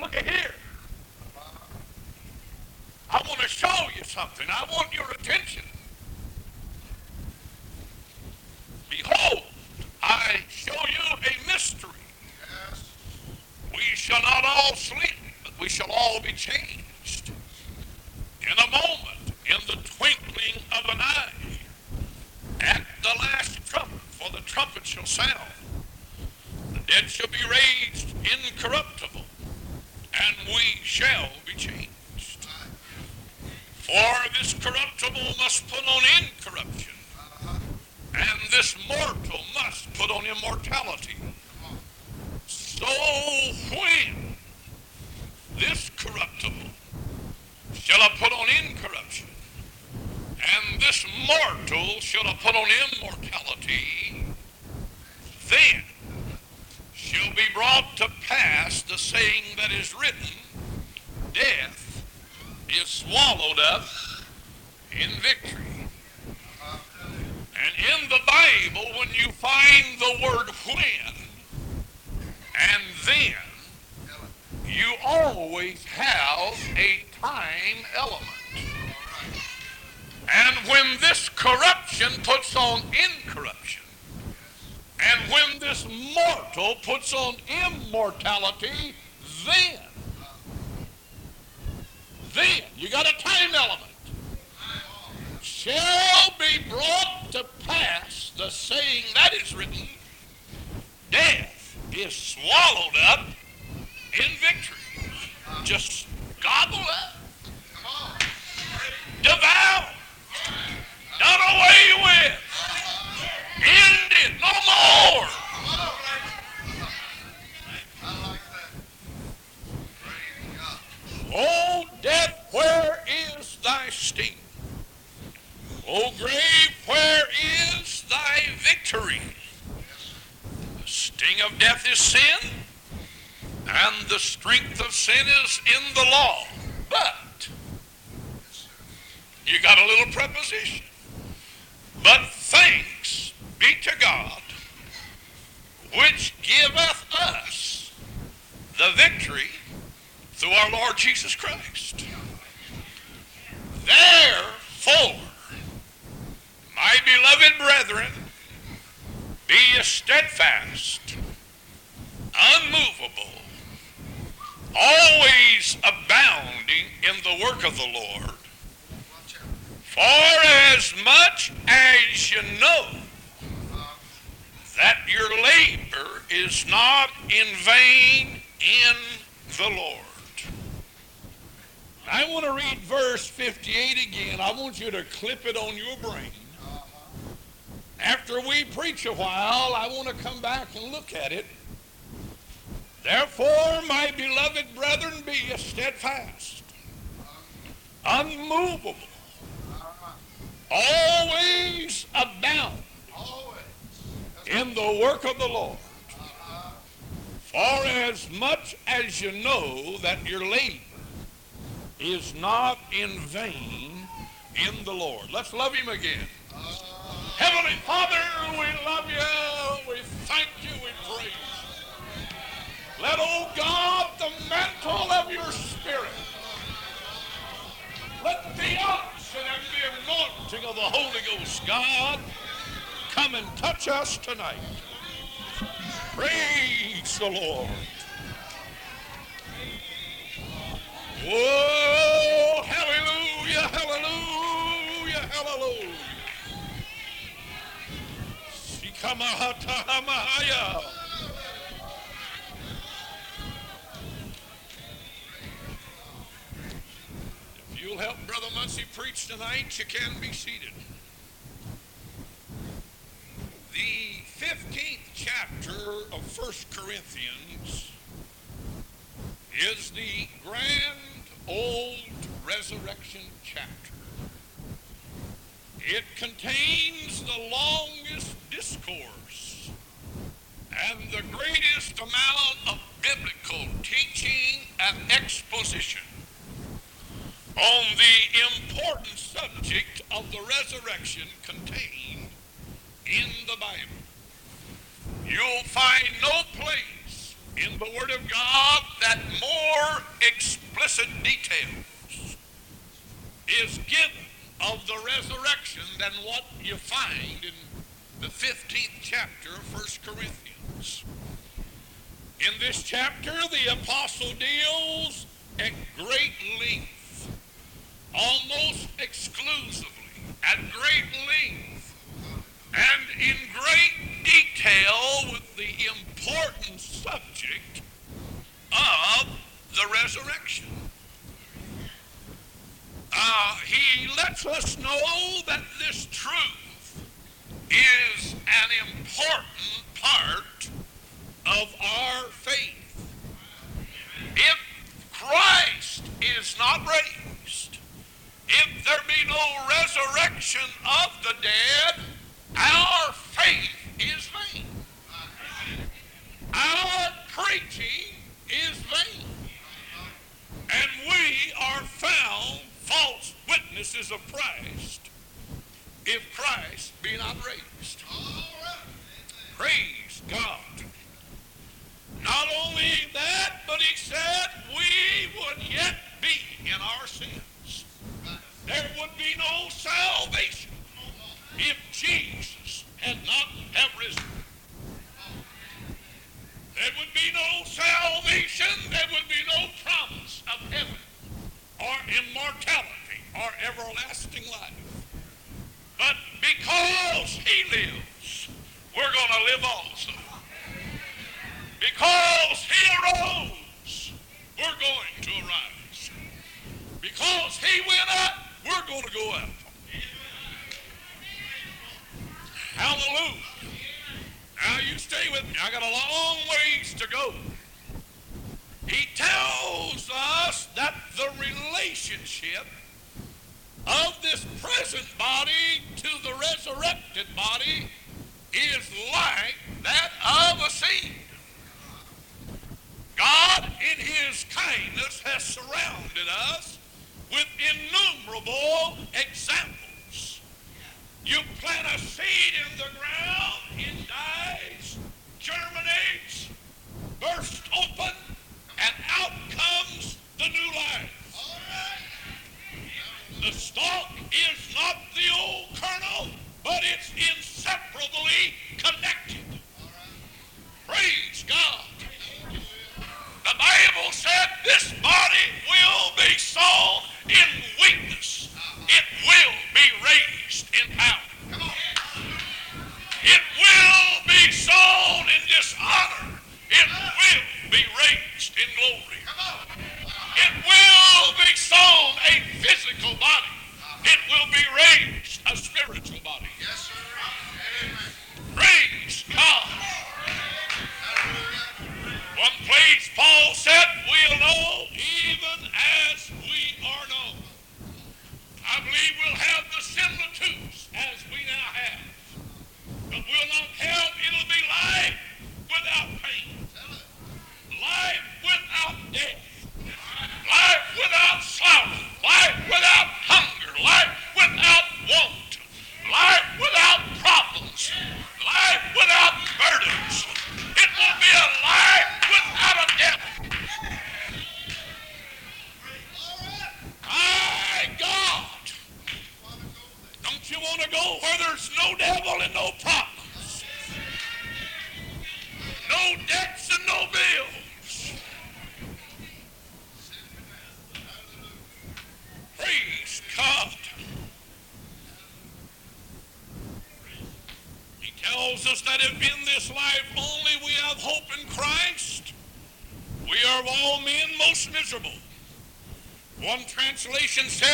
look at here. I want to show you something. I want your attention. Behold, I show you a mystery. We shall not all sleep, but we shall all be changed. In a moment, in the twinkling of an eye, at the last trumpet, for the trumpet shall sound. The dead shall be raised incorruptible, and we shall be changed. For this corruptible must put on incorruption, and this mortal must put on immortality. So when this corruptible shall have put on incorruption, and this mortal shall have put on immortality, then shall be brought to pass the saying that is written, Death is swallowed up in victory. And in the Bible, when you find the word when and then, you always have a time element. And when this corruption puts on incorruption, and when this mortal puts on immortality, then then you got a time element. Shall be brought to pass the saying that is written, death is swallowed up in victory. Just gobble up. Devour. Done away with. Ended. No more. O death, where is thy sting? O grave, where is thy victory? The sting of death is sin, and the strength of sin is in the law. But, you got a little preposition. But thanks be to God, which giveth us the victory through our Lord Jesus Christ. Therefore, my beloved brethren, be ye steadfast, unmovable, always abounding in the work of the Lord. For as much as you know that your labor is not in vain in the Lord. I want to read verse 58 again. I want you to clip it on your brain. After we preach a while, I want to come back and look at it. Therefore, my beloved brethren, be steadfast, unmovable, always abound in the work of the Lord. For as much as you know that your labor is not in vain in the Lord. Let's love him again. Heavenly Father, we love you, we thank you, we praise you. Let, oh God, the mantle of your spirit, let the unction and the anointing of the Holy Ghost, God, come and touch us tonight. Praise the Lord. Oh, hallelujah, If you'll help Brother Muncy preach tonight, you can be seated. The 15th chapter of 1 Corinthians is the grand old resurrection chapter. It contains the longest discourse and the greatest amount of biblical teaching and exposition on the important subject of the resurrection contained in the Bible. You'll find no place in the Word of God that more explicit details is given of the resurrection than what you find in the 15th chapter of 1 Corinthians. In this chapter, the apostle deals at great length, almost exclusively, at great length, and in great detail with the important subject of the resurrection. Uh, he lets us know that this truth is an important part of our faith. If Christ is not raised, if there be no resurrection of the dead, our faith is vain. Our preaching is vain. And we are found false witnesses of Christ if Christ be not raised. Egyptians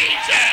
rock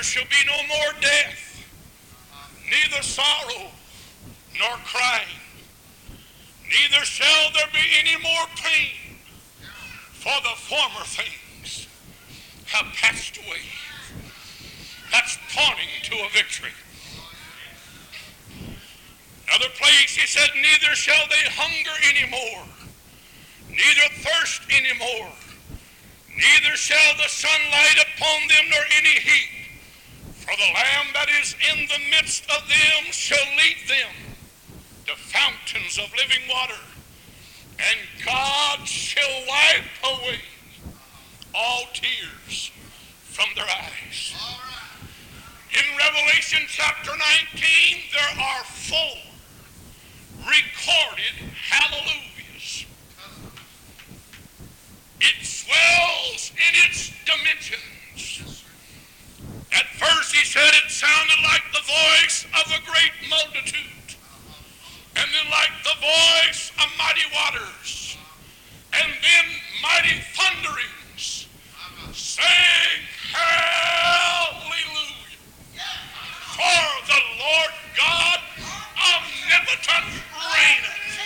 There shall be no more death, neither sorrow nor crying. Neither shall there be any more pain, for the former things have passed away. That's pointing to a victory. Another place he said, Neither shall they hunger anymore, neither thirst anymore, neither shall the sun light upon them nor any heat. For the Lamb that is in the midst of them shall lead them to fountains of living water, and God shall wipe away all tears from their eyes. In Revelation chapter 19, there are four recorded hallelujahs. It swells in its dimensions. At first he said it sounded like the voice of a great multitude, and then like the voice of mighty waters, and then mighty thunderings, saying, Hallelujah. For the Lord God omnipotent reigneth.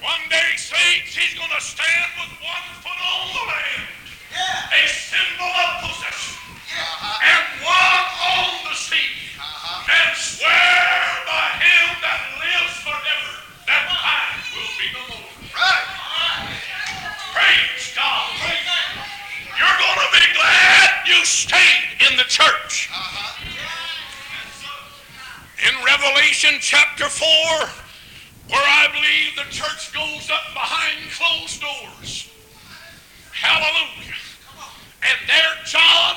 One day, saints, he's going to stand with one foot on the land, a symbol of possession, uh-huh. and one on the sea, uh-huh. and swear by him that lives forever that time will be no more. Praise God. You're going to be glad you stayed in the church. Uh-huh. In Revelation chapter 4, where I believe the church goes up behind closed doors. Hallelujah. And there John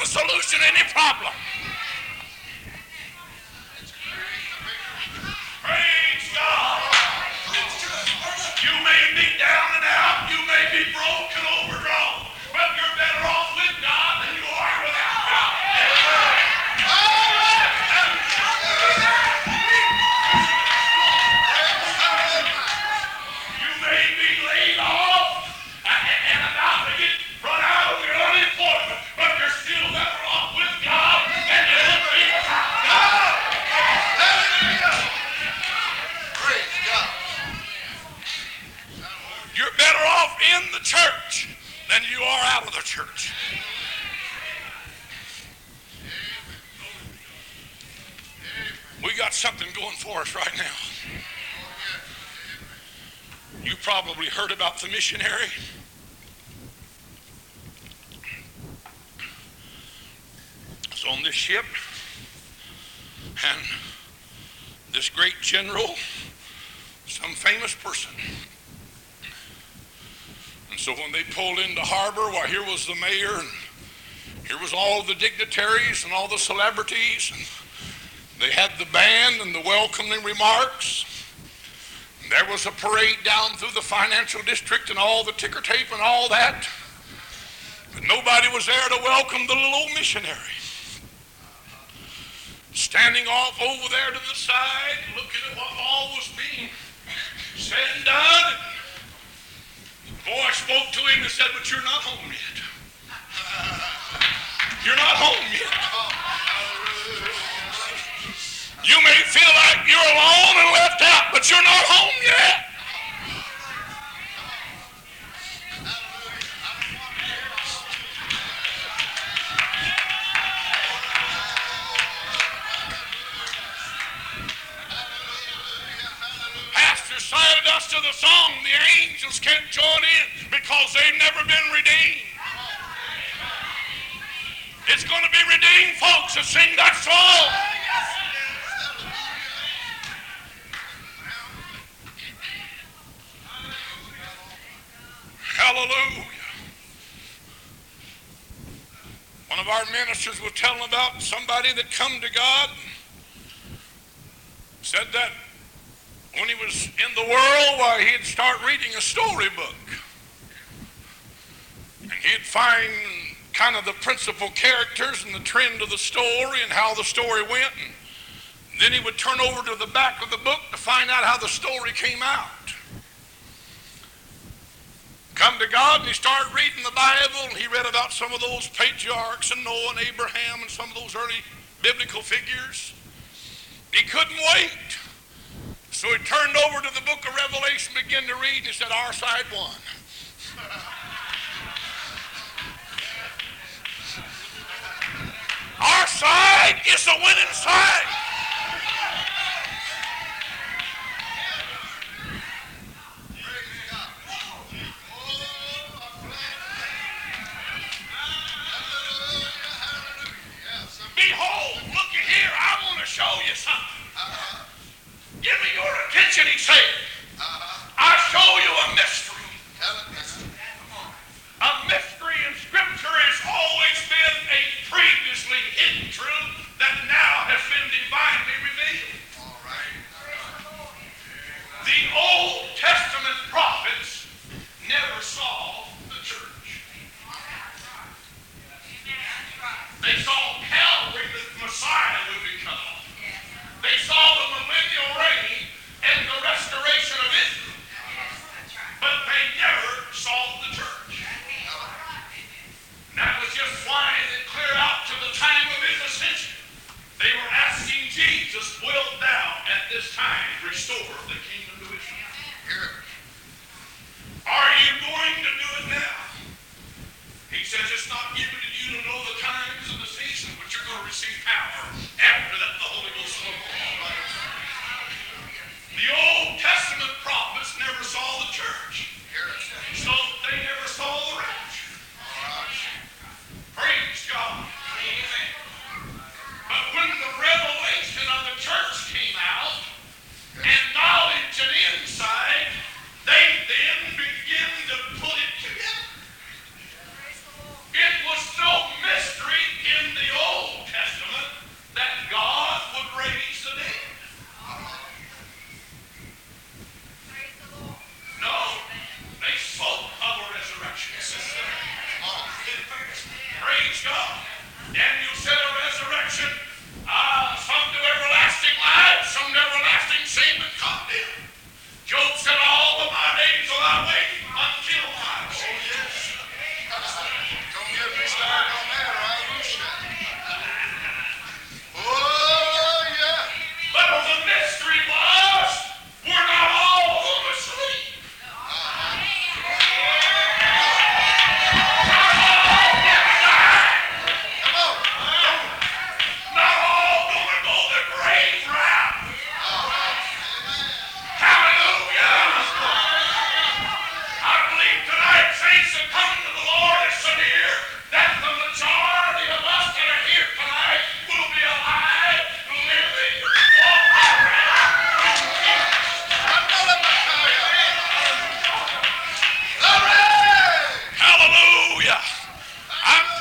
the solution to any problem. Something going for us right now. You probably heard about the missionary. It's on this ship, and this great general, some famous person, and so when they pulled into harbor, why, here was the mayor, and here was all the dignitaries and all the celebrities. And they had the band and the welcoming remarks. There was a parade down through the financial district and all the ticker tape and all that. But nobody was there to welcome the little old missionary. Standing off over there to the side, looking at what all was being said and done. The boy spoke to him and said, But you're not home yet. You're not home yet. You may feel like you're alone and left out, but you're not home yet. Pastor cited us to the song, the angels can't join in because they've never been redeemed. It's going to be redeemed folks that sing that song. Hallelujah. One of our ministers was telling about somebody that come to God, said that when he was in the world, why, he'd start reading a storybook. And he'd find kind of the principal characters and the trend of the story and how the story went. And then he would turn over to the back of the book to find out how the story came out. Come to God and he started reading the Bible and he read about some of those patriarchs and Noah and Abraham and some of those early biblical figures. He couldn't wait. So he turned over to the book of Revelation, began to read, and he said, Our side won. Our side is the winning side. Behold, looky here, I want to show you something. Give me your attention, he said. I show you a mystery. A mystery in Scripture has always been a previously hidden truth that now has been divinely revealed. The Old Testament prophets never saw the church. They saw Calvary, the Messiah would become. They saw the millennial reign and the restoration of Israel. But they never saw the church. That was just why it clear out to the time of his ascension. They were asking Jesus, wilt thou at this time restore the kingdom to Israel? Are you going to do it now? He says it's not given going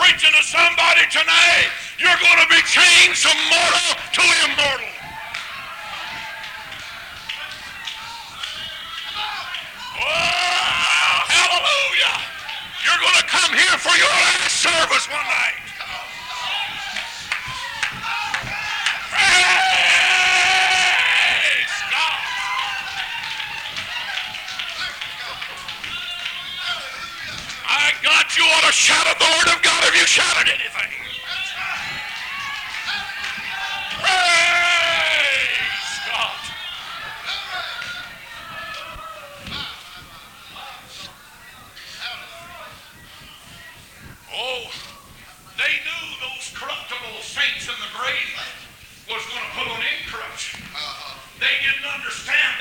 preaching to somebody tonight. You're going to be changed from mortal to immortal. Oh, hallelujah. You're going to come here for your last service one night. God, you ought to shout at the Word of God if you shouted anything. Praise God. Oh, they knew those corruptible saints in the grave was going to put on incorruption. Uh-huh. They didn't understand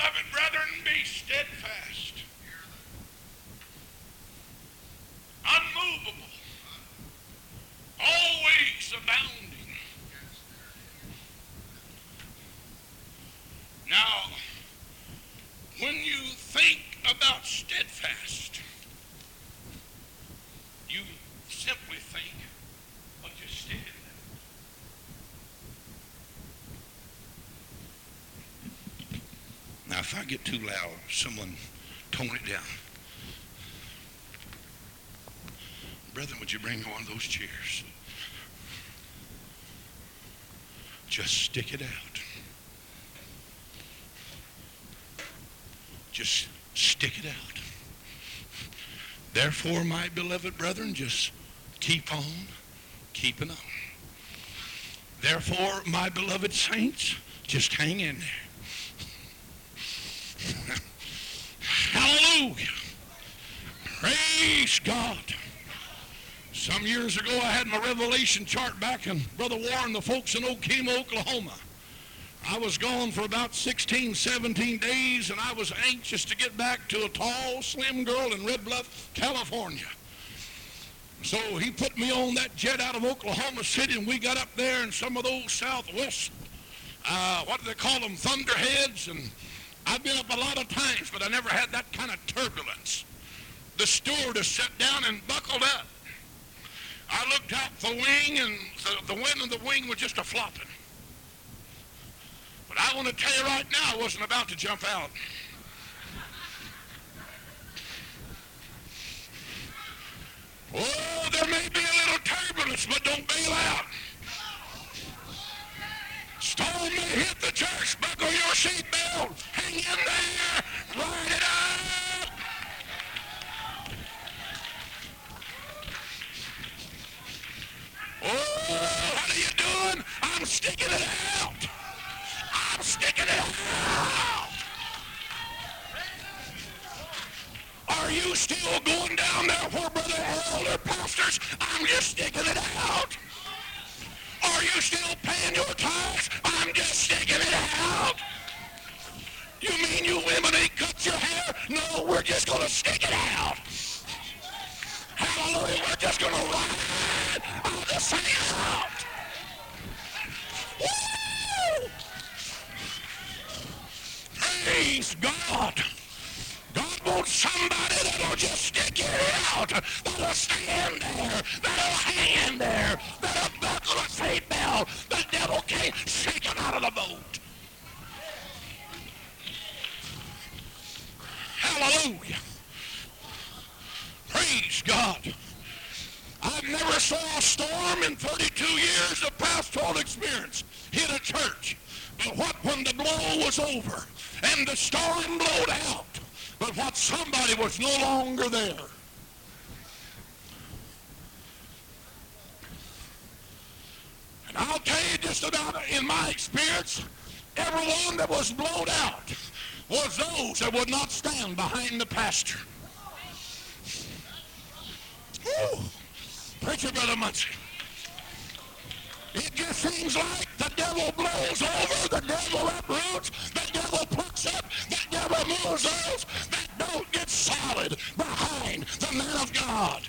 beloved brethren, be steadfast, unmovable, always abounding. Now, when you think about steadfast, you simply think of just standing there. Now, if I get too loud, someone tone it down. Brethren, would you bring one of those chairs? Just stick it out. Just stick it out. Therefore, my beloved brethren, just keep on keeping on. Therefore, my beloved saints, just hang in there. Hallelujah. Praise God. Some years ago, I had my revelation chart back, and Brother Warren, the folks in Okemah, Oklahoma. I was gone for about 16, 17 days, and I was anxious to get back to a tall, slim girl in Red Bluff, California. So he put me on that jet out of Oklahoma City, and we got up there in some of those southwest, uh, what do they call them, thunderheads. And I've been up a lot of times, but I never had that kind of turbulence. The stewardess sat down and buckled up. I looked out the wing, and the, the wind and the wing were just a flopping. But I want to tell you right now, I wasn't about to jump out. Oh, there may be a little turbulence, but don't bail out. Storm may hit the church. Buckle your seatbelt. Hang in there. Ride it out. Oh, what are you doing? I'm sticking it out. I'm sticking it out. Are you still going down there where Brother Harold or pastors? I'm just sticking it out. Are you still paying your tithes? I'm just sticking it out. You mean you women ain't cut your hair? No, we're just going to stick it out. Hallelujah, we're just going to ride on this thing out. Woo! Praise God. God wants somebody that'll just stick it out, that'll stand there, that'll hang in there, that'll buckle a seatbelt. The devil can't shake him out of the boat. Hallelujah. Praise God. I've never saw a storm in 32 years of pastoral experience hit a church. But what when the blow was over and the storm blowed out, but what somebody was no longer there. And I'll tell you just about in my experience, everyone that was blown out was those that would not stand behind the pastor. Ooh. Preacher Brother Muncy. It just seems like the devil blows over, the devil uproots, the devil plucks up, the devil moves those don't get solid behind the man of God.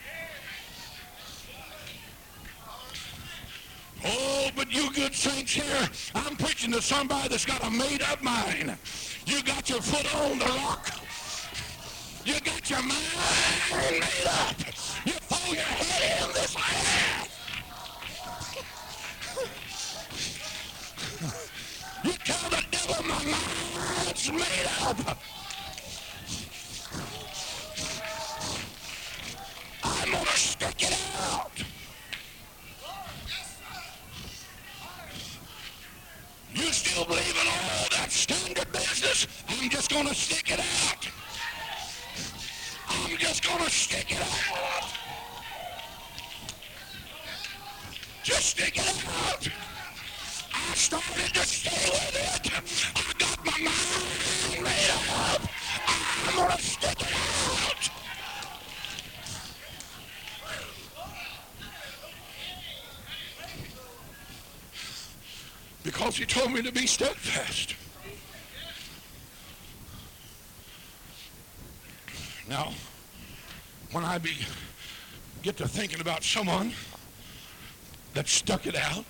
Oh, but you good saints here, I'm preaching to somebody that's got a made-up mind. You got your foot on the rock. You got your mind made up. You throw your head in this land. You tell the devil my mind God's made up. About someone that stuck it out,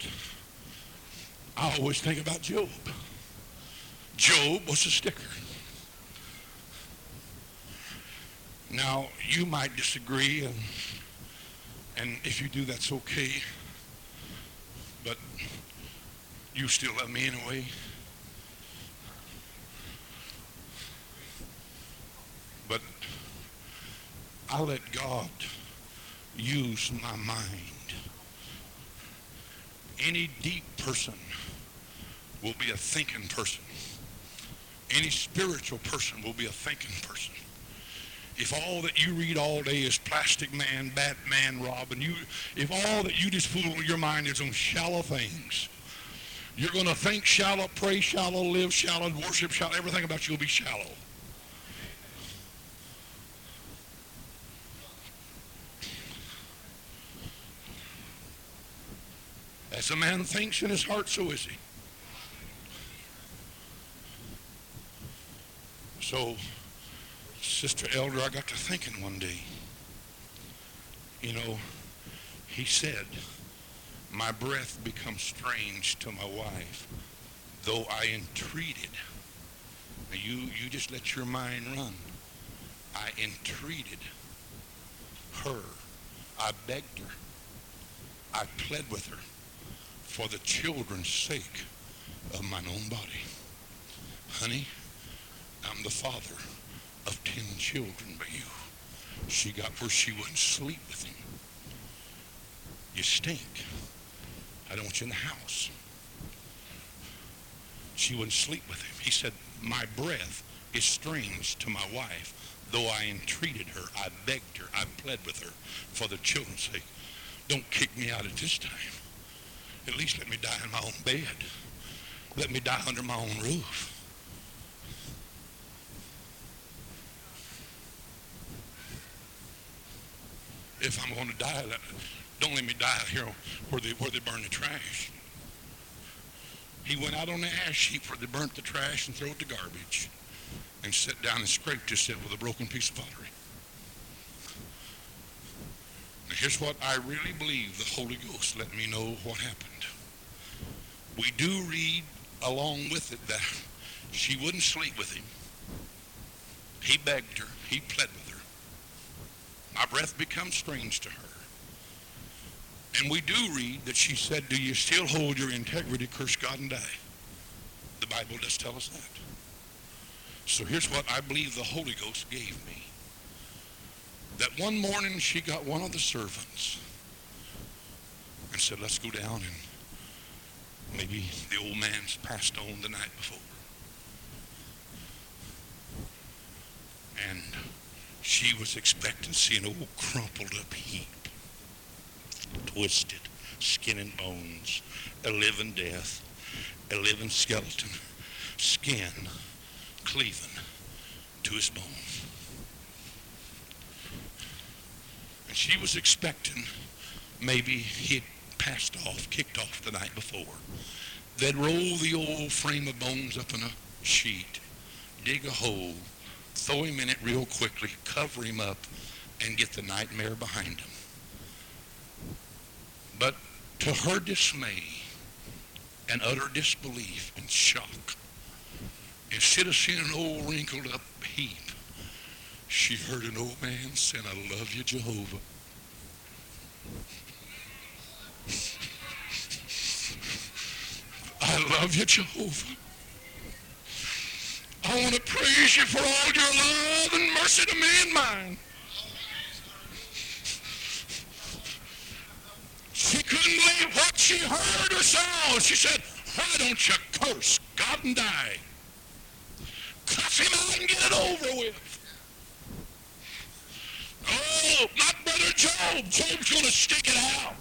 I always think about Job. Job was a sticker. Now, you might disagree, and, and if you do, that's okay. But you still love me anyway. But I let God use my mind. Any deep person will be a thinking person. Any spiritual person will be a thinking person. If all that you read all day is Plastic Man, Batman, Robin, you, if all that you just fool your mind is on shallow things, you're going to think shallow, pray shallow, live shallow, worship shallow. Everything about you will be shallow. As a man thinks in his heart, so is he. So, Sister Elder, I got to thinking one day, you know, he said, my breath becomes strange to my wife, though I entreated. Now you, you just let your mind run. I entreated her. I begged her. I pled with her for the children's sake of mine own body. Honey, I'm the father of ten children but you. She got where she wouldn't sleep with him. You stink. I don't want you in the house. She wouldn't sleep with him. He said, my breath is strange to my wife. Though I entreated her, I begged her, I pled with her for the children's sake. Don't kick me out at this time. At least let me die in my own bed. Let me die under my own roof. If I'm going to die, don't let me die here where they, where they burn the trash. He went out on the ash heap where they burnt the trash and threw it to garbage and sat down and scraped himself with a broken piece of pottery. Now here's what I really believe the Holy Ghost let me know what happened. We do read along with it that she wouldn't sleep with him. He begged her. He pled with her. My breath becomes strange to her. And we do read that she said, do you still hold your integrity, curse God and die? The Bible does tell us that. So here's what I believe the Holy Ghost gave me. That one morning she got one of the servants and said, let's go down and maybe the old man's passed on the night before. And she was expecting to see an old crumpled up heap twisted, skin and bones, a living death, a living skeleton, skin cleaving to his bone. And she was expecting maybe he'd passed off, kicked off the night before. They'd roll the old frame of bones up in a sheet, dig a hole, throw him in it real quickly, cover him up, and get the nightmare behind him. But to her dismay and utter disbelief and shock, instead of seeing an old wrinkled up heap, she heard an old man saying, I love you, Jehovah. I love you, Jehovah. I want to praise you for all your love and mercy to me and mine. She couldn't believe what she heard or saw. She said, why don't you curse God and die? Cuss him out and get it over with. Not Brother Job. Job's going to stick it out.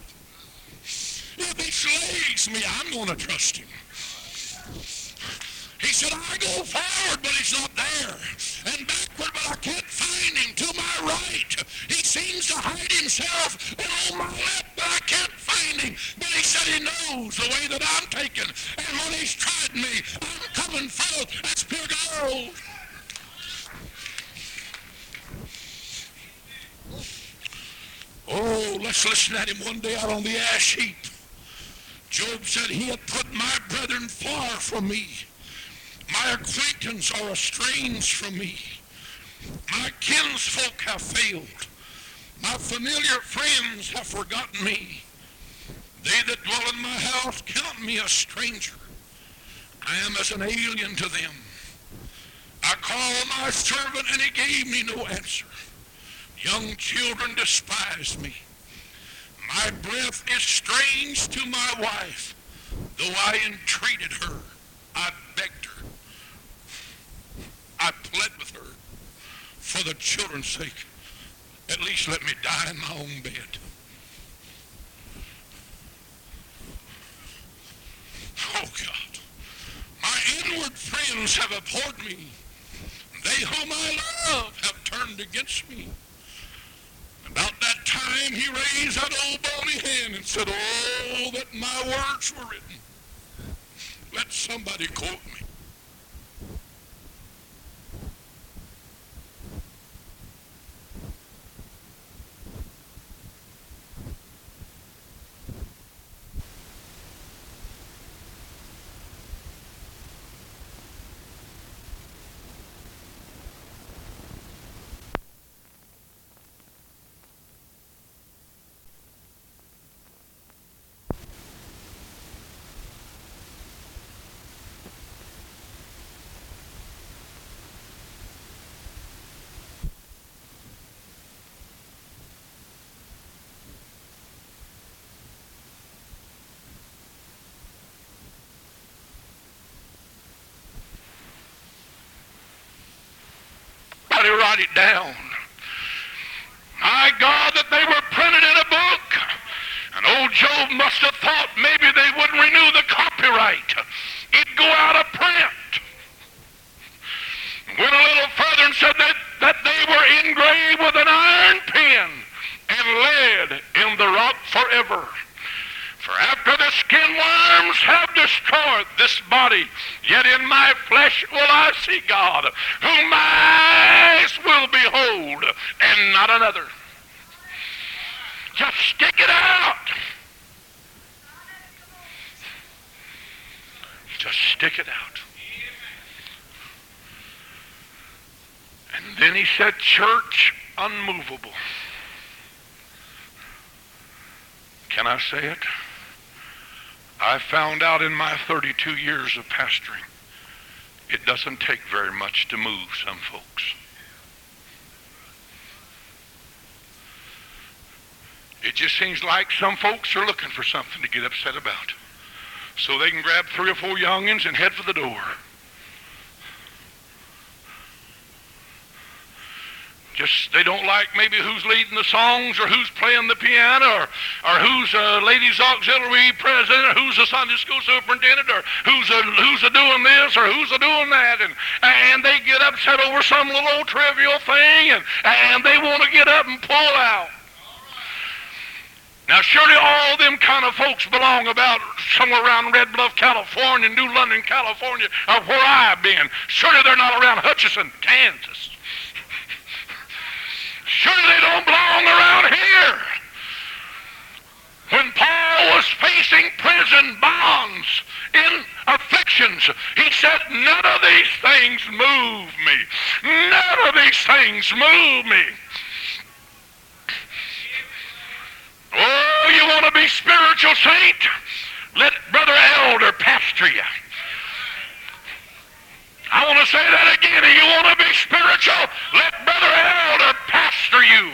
If he slays me, I'm going to trust him. He said, I go forward, but he's not there. And backward, but I can't find him. To my right, he seems to hide himself. And on my left, but I can't find him. But he said he knows the way that I'm taking. And when he's tried me, I'm coming forth as pure gold. Oh, let's listen at him one day out on the ash heap. Job said, He hath put my brethren far from me. My acquaintance are estranged from me. My kinsfolk have failed. My familiar friends have forgotten me. They that dwell in my house count me a stranger. I am as an alien to them. I called my servant, and he gave me no answer. Young children despise me. My breath is strange to my wife. Though I entreated her, I begged her. I pled with her for the children's sake. At least let me die in my own bed. Oh God, my inward friends have abhorred me. They whom I love have turned against me. About that time he raised that old bony hand and said, Oh, that my words were written. Let somebody quote me. Somebody write it down. My God, that they were printed in a book. And old Job must have thought maybe they wouldn't renew the copyright. It'd go out of print. Went a little further and said that, that they were engraved with an iron pen and lead in the rock forever. Skin worms have destroyed this body, yet in my flesh will I see God, whom my eyes will behold, and not another. Just stick it out. Just stick it out. And then he said, church unmovable. Can I say it? I found out in my 32 years of pastoring, it doesn't take very much to move some folks. It just seems like some folks are looking for something to get upset about. So they can grab three or four youngins and head for the door. Just they don't like maybe who's leading the songs or who's playing the piano or, or who's a ladies auxiliary president or who's a Sunday school superintendent or who's a who's a doing this or who's a doing that and and they get upset over some little old trivial thing and and they want to get up and pull out. Now, surely all them kind of folks belong about somewhere around Red Bluff, California, New London, California, or where I've been. Surely they're not around Hutchinson, Kansas. Surely they don't belong around here. When Paul was facing prison bonds in afflictions, he said, none of these things move me. None of these things move me. Oh, you want to be spiritual saint? Let Brother Elder pastor you. I want to say that again. If you want to be spiritual, let Brother Elder pastor you.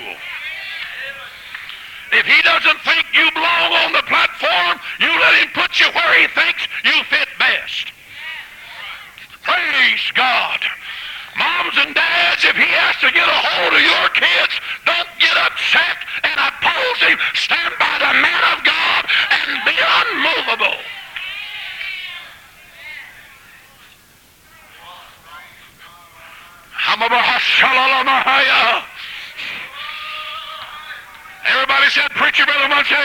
If he doesn't think you belong on the platform, you let him put you where he thinks you fit best. Praise God. Moms and dads, if he has to get a hold of your kids, don't get upset and oppose him. Stand by the man of God and be unmovable. Everybody said, Preacher, Brother Muncy.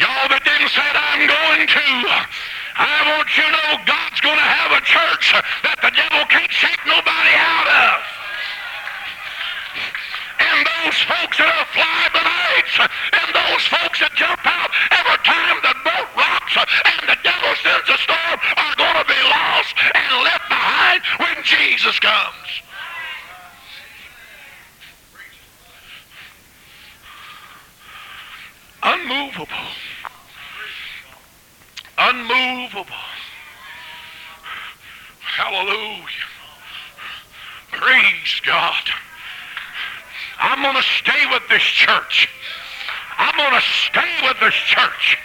Y'all that didn't say I'm going to. I want you to know God's going to have a church that the devil can't shake nobody out of. And those folks that are fly by nights, and those folks that jump out every time the boat rocks and the devil sends a storm are going to be lost and left when Jesus comes. Unmovable unmovable. Hallelujah. Praise God. I'm going to stay with this church. I'm going to stay with this church.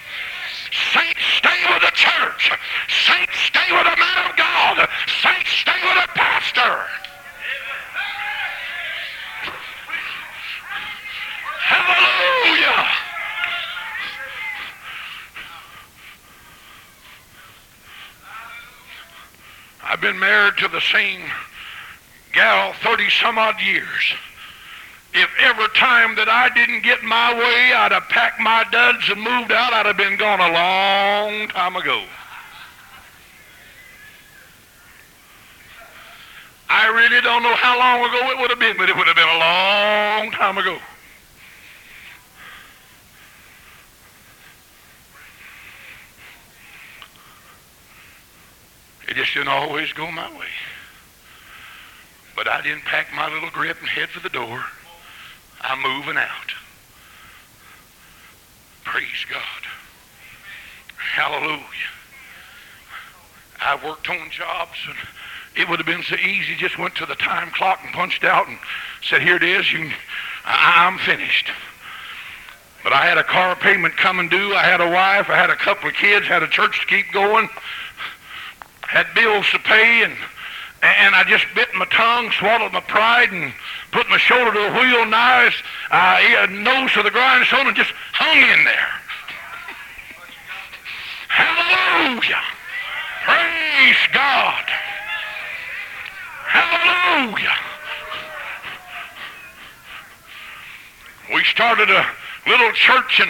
Saints, stay with the church. Saints, stay with the man of God. Saints, stay with the pastor. Hallelujah. I've been married to the same gal 30 some odd years. If every time that I didn't get my way, I'd have packed my duds and moved out, I'd have been gone a long time ago. I really don't know how long ago it would have been, but it would have been a long time ago. It just didn't always go my way. But I didn't pack my little grip and head for the door. Moving out. Praise God. Hallelujah. I worked on jobs and it would have been so easy. Just went to the time clock and punched out and said, here it is. You, I'm finished. But I had a car payment coming due. I had a wife. I had a couple of kids. Had a church to keep going had bills to pay, and and I just bit my tongue, swallowed my pride, and put my shoulder to the wheel, knives, uh, nose to the grindstone, and just hung in there. Hallelujah! Praise God! Hallelujah! We started a little church in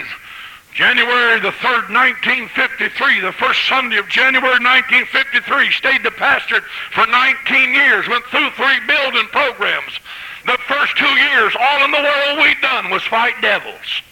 January the 3rd, 1953, the first Sunday of January 1953, stayed the pastorate for 19 years, went through three building programs. The first two years, all in the world we'd done was fight devils.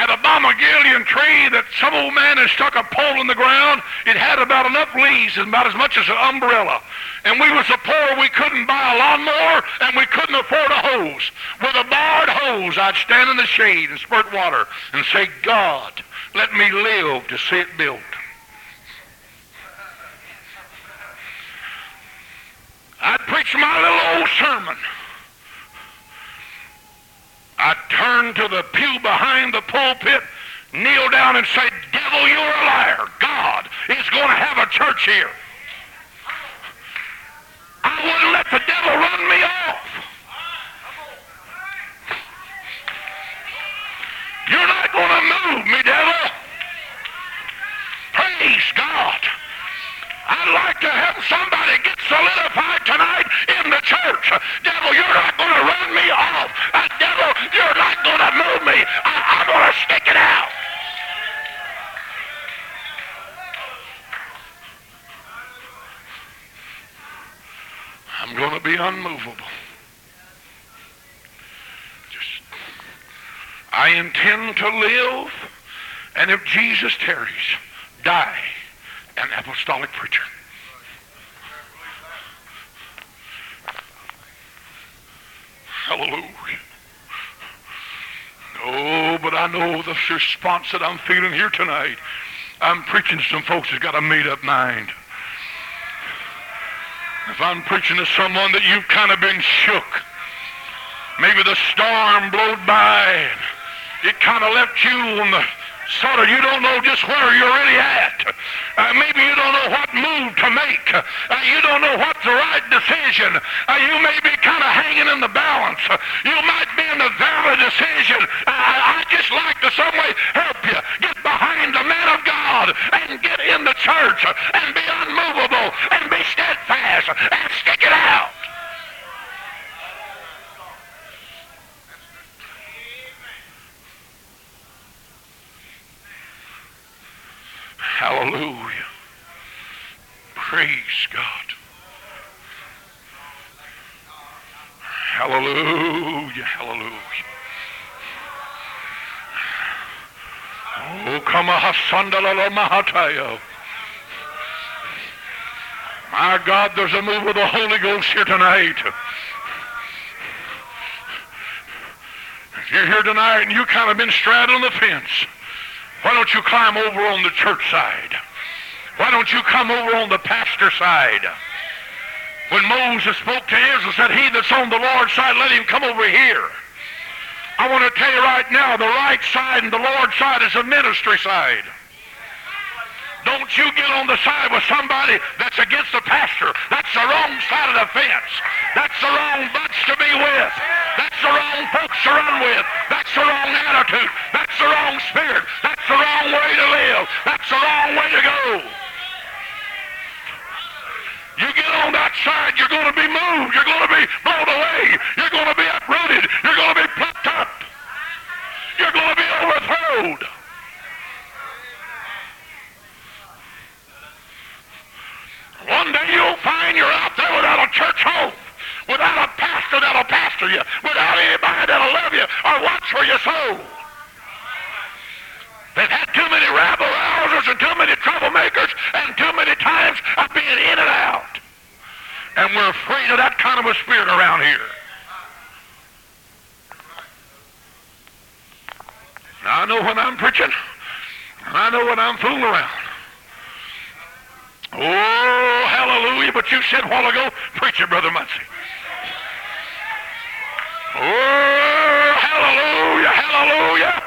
Had a balm of Gilead tree that some old man had stuck a pole in the ground. It had about enough leaves, about as much as an umbrella. And we were so poor we couldn't buy a lawnmower and we couldn't afford a hose. With a barred hose, I'd stand in the shade and spurt water and say, God, let me live to see it built. I'd preach my little old sermon. I turned to the pew behind the pulpit, kneel down and say, Devil, you're a liar. God is going to have a church here. I wouldn't let the devil run me off. You're not going to move me, devil. Praise God. I'd like to have somebody get solidified tonight in the church. Devil, you're not going to run me off. Uh, devil, be unmovable. Just, I intend to live, and if Jesus tarries, die an apostolic preacher. Hallelujah. Oh, but I know the response that I'm feeling here tonight I'm preaching to some folks that's got a made-up mind. If I'm preaching to someone that you've kind of been shook, maybe the storm blowed by, it kind of left you on the sort of you don't know just where you're really at. Uh, maybe you don't know what move to make. Uh, you don't know what's the right decision. Uh, you may be kind of hanging in the balance. you might in the valid decision. I just like to some way help you get behind the man of God and get in the church and be unmovable and be steadfast and stick it out. Hallelujah. Praise God. Hallelujah. Hallelujah. Oh, come on, My God, there's a move of the Holy Ghost here tonight. If you're here tonight and you kind of been straddling the fence, why don't you climb over on the church side? Why don't you come over on the pastor side? When Moses spoke to Israel, said, he that's on the Lord's side, let him come over here. I want to tell you right now, the right side and the Lord's side is the ministry side. Don't you get on the side with somebody that's against the pastor. That's the wrong side of the fence. That's the wrong bunch to be with. That's the wrong folks to run with. That's the wrong attitude. That's the wrong spirit. That's the wrong way to live. That's the wrong way to go. You get on that side, you're going to be moved. You're going to be blown away. You're going to be uprooted. You're going to be plucked up. You're going to be overthrown. One day you'll find you're out there without a church home, without a pastor that'll pastor you, without anybody that'll love you or watch for your soul. They've had too many rabble rousers and too many troublemakers and too many times of being in and out. And we're afraid of that kind of a spirit around here. Now, I know when I'm preaching. And I know when I'm fooling around. Oh, hallelujah. But you said a while ago, preach it, Brother Muncy. Oh, hallelujah, hallelujah.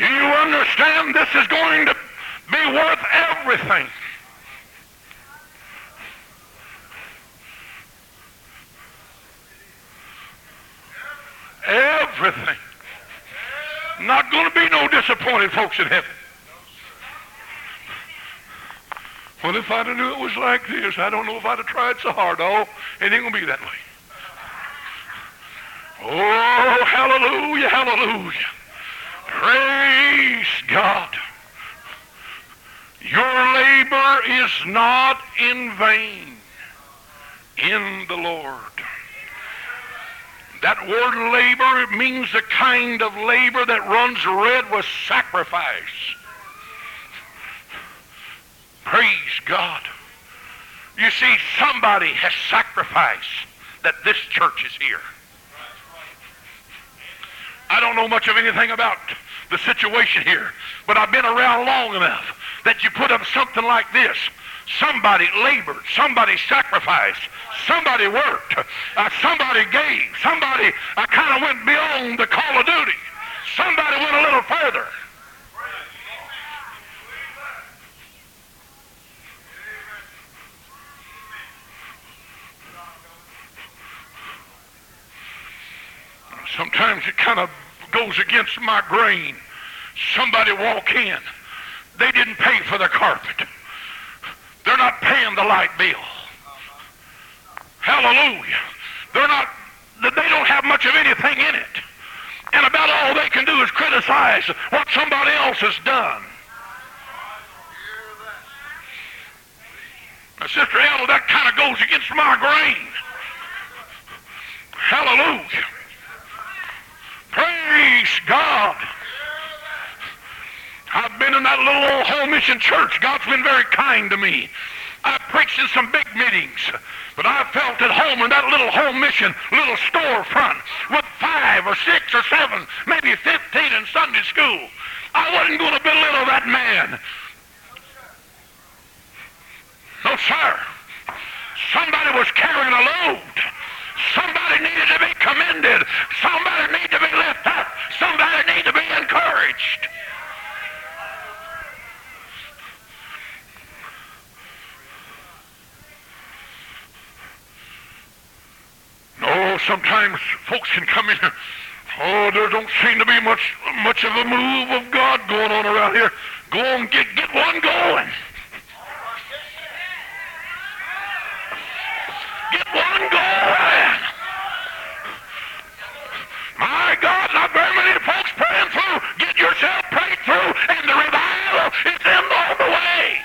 Do you understand this is going to be worth everything? Everything. Not going to be no disappointed folks in heaven. Well, if I'd have knew it was like this, I don't know if I'd have tried so hard. Oh, it ain't going to be that way. Oh, hallelujah, hallelujah. Praise God. Your labor is not in vain in the Lord. That word labor means the kind of labor that runs red with sacrifice. Praise God. You see, somebody has sacrificed that this church is here. I don't know much of anything about the situation here, but I've been around long enough that you put up something like this Somebody labored. Somebody sacrificed. Somebody worked. Uh, somebody gave. Somebody uh, kind of went beyond the call of duty. Somebody went a little further. Sometimes it kind of goes against my grain. Somebody walk in. They didn't pay for the carpet. They're not paying the light bill. Hallelujah. They're not, they don't have much of anything in it. And about all they can do is criticize what somebody else has done. Now, Sister Ella, that kind of goes against my grain. Hallelujah. Praise God. I've been in that little old home mission church. God's been very kind to me. I've preached in some big meetings. But I felt at home in that little home mission, little storefront with five or six or seven, maybe 15 in Sunday school. I wasn't going to belittle that man. No, sir. Somebody was carrying a load. Somebody needed to be commended. Somebody needed to be lifted up. Somebody needed to be encouraged. No, sometimes folks can come in here. Oh, there don't seem to be much much of a move of God going on around here. Go on, get get one going. Get one going. My God, not very many folks praying through. Get yourself prayed through, and the revival is in on the way.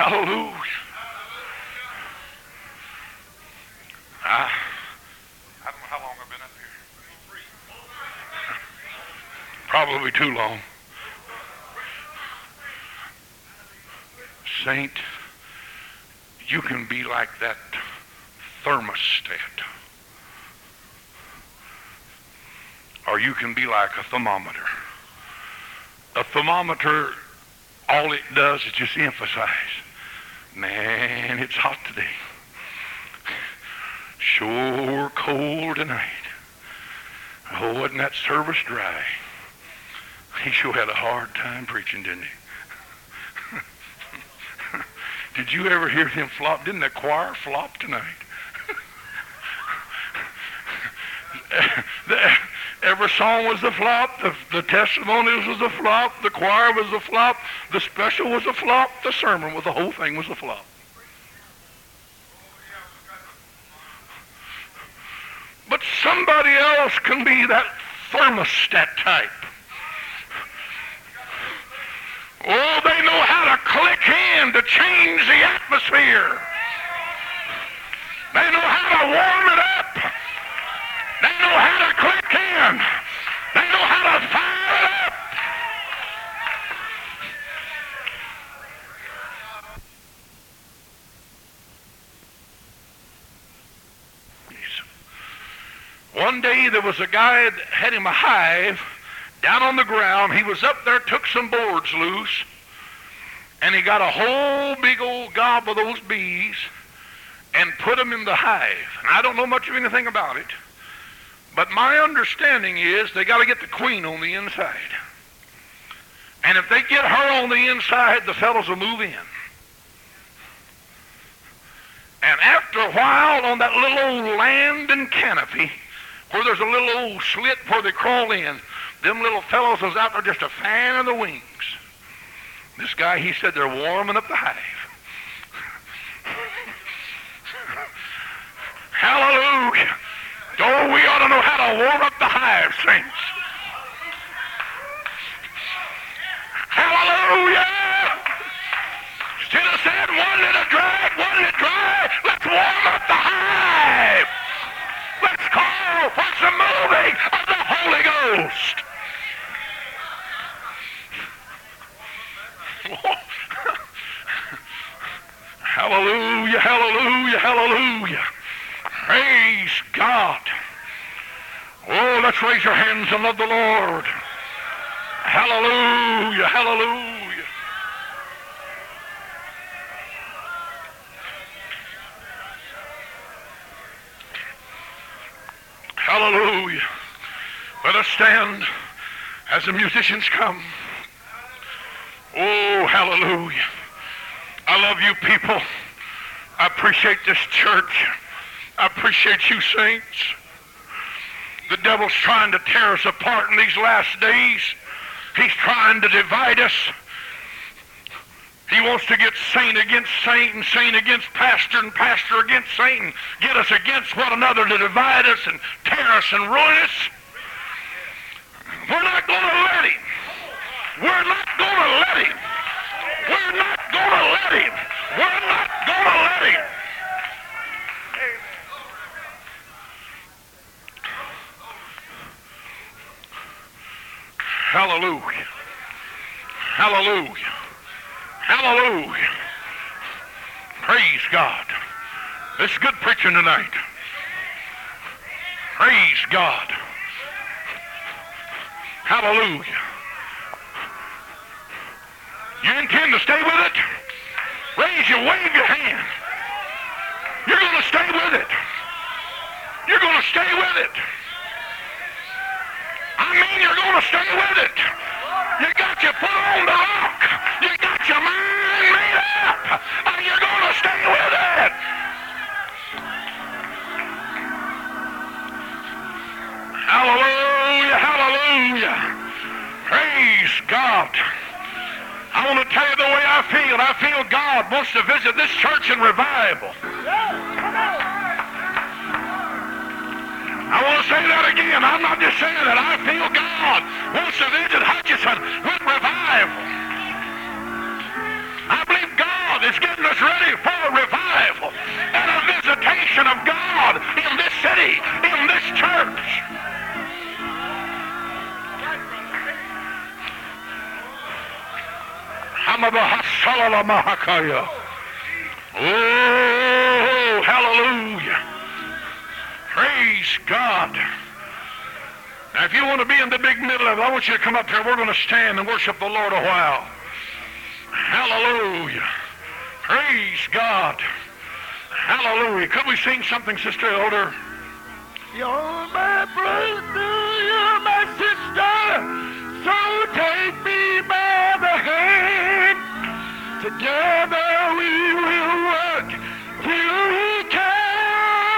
Hallelujah. I, I don't know how long I've been up here. Probably too long. Saint, you can be like that thermostat. Or you can be like a thermometer. A thermometer, all it does is just emphasize, man, it's hot today. Sure cold tonight. Oh, wasn't that service dry? He sure had a hard time preaching, didn't he? Did you ever hear him flop? Didn't the choir flop tonight? every song was a flop. The, the testimonies was a flop. The choir was a flop. The special was a flop. The sermon was the whole thing was a flop. But somebody else can be that thermostat type. Oh, they know how to click in to change the atmosphere. They know how to warm it up. They know how to click in. They know how to fire it up. One day there was a guy that had him a hive down on the ground. He was up there, took some boards loose, and he got a whole big old gob of those bees and put them in the hive. And I don't know much of anything about it, but my understanding is they got to get the queen on the inside. And if they get her on the inside, the fellows will move in. And after a while, on that little old land and canopy, where there's a little old slit where they crawl in, them little fellows was out there just a fan of the wings. This guy, he said they're warming up the hive. Hallelujah. Oh, we ought to know how to warm up the hive, saints. Hallelujah. Of saying one little drag, one little dry, let's warm up the hive. Let's call for some moving of the Holy Ghost. hallelujah, hallelujah, hallelujah. Praise God. Oh, let's raise your hands and love the Lord. Hallelujah, hallelujah. Hallelujah. Let us stand as the musicians come. Oh, hallelujah. I love you people. I appreciate this church. I appreciate you saints. The devil's trying to tear us apart in these last days. He's trying to divide us. He wants to get saint against saint and saint against pastor and pastor against saint and get us against one another to divide us and tear us and ruin us. We're not going to let him. We're not going to let him. We're not going to let him. We're not going to let him. Hallelujah. Hallelujah. Hallelujah. Praise God. This is good preaching tonight. Praise God. Hallelujah. You intend to stay with it? Raise your, wave your hand. You're going to stay with it. You're going to stay with it. I mean, you're going to stay with it. You got your foot on the rock. You got your mind made up. And you're going to stay with it. Hallelujah, hallelujah. Praise God. Want to tell you the way I feel. I feel God wants to visit this church in revival. I want to say that again. I'm not just saying that. I feel God wants to visit Hutchinson with revival. I believe God is getting us ready for a revival and a visitation of God in this city, in this church. Oh, hallelujah. Praise God. Now, if you want to be in the big middle of it, I want you to come up here. We're going to stand and worship the Lord a while. Hallelujah. Praise God. Hallelujah. Could we sing something, Sister Elder? You're my brother, we will